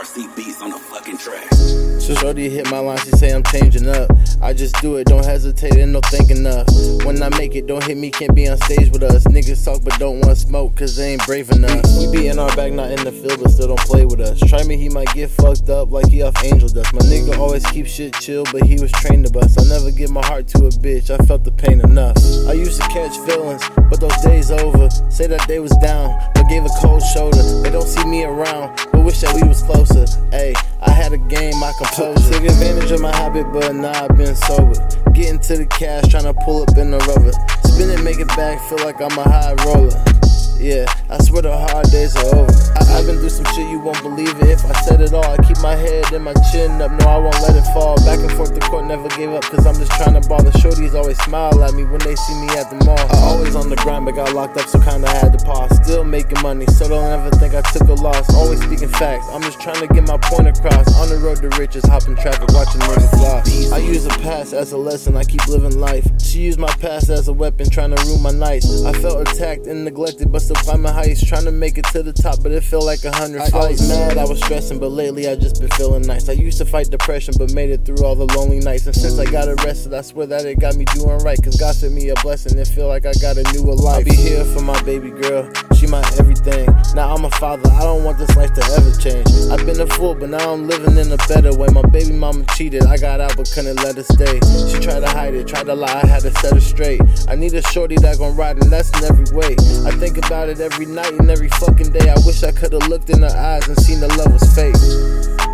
RC beats on the fucking track. So shorty hit my line, she say I'm changing up. I just do it, don't hesitate and no thinking enough. When I make it, don't hit me, can't be on stage with us. Niggas talk but don't want smoke, cause they ain't brave enough. We be in our bag, not in the field, but still don't play with us. Try me, he might get fucked up like he off angel dust. My nigga always keep shit chill, but he was trained to bust. I never give my heart to a bitch, I felt the pain enough. I used to catch feelings, but those days over. Say that they was down, but gave a cold shoulder. They don't see me around, but wish that we was closer. Ayy, had game, my composure. Took advantage of my habit, but now I've been sober. Getting to the cash, trying to pull up in the rubber. Spin it, make it back, feel like I'm a high roller. Yeah, I swear the hard days are over. I, have been through some shit you won't believe it if I said it all. I keep my head and my chin up, no, I won't let it fall. Back gave up, cause I'm just trying to ball. The shorties always smile at me when they see me at the mall. I always on the grind, but got locked up, so kinda had to pause. Still making money, so don't ever think I took a loss. Always speaking facts, I'm just trying to get my point across. On the road to riches, hopping traffic, watching niggas floss. I use the past as a lesson, I keep living life. She used my past as a weapon, trying to ruin my nights. I felt attacked and neglected, but still climbing heights, trying to make it to the top, but it felt like a hundred fights. I was mad, I was stressing, but lately I just been feeling nice. I used to fight depression, but made it through all the lonely nights. And since I got arrested, I swear that it got me doing right. Cause God sent me a blessing, it feel like I got a newer life. I'll be here for my baby girl, she my everything. Now I'm a father, I don't want this life to ever change. I've been a fool, but now I'm living in a better way. My baby mama cheated, I got out but couldn't let her stay. She tried to hide it, tried to lie, I had to set her straight. I need a shorty that gon' ride, and that's in every way. I think about it every night and every fucking day. I wish I could've looked in her eyes and seen the love was fake.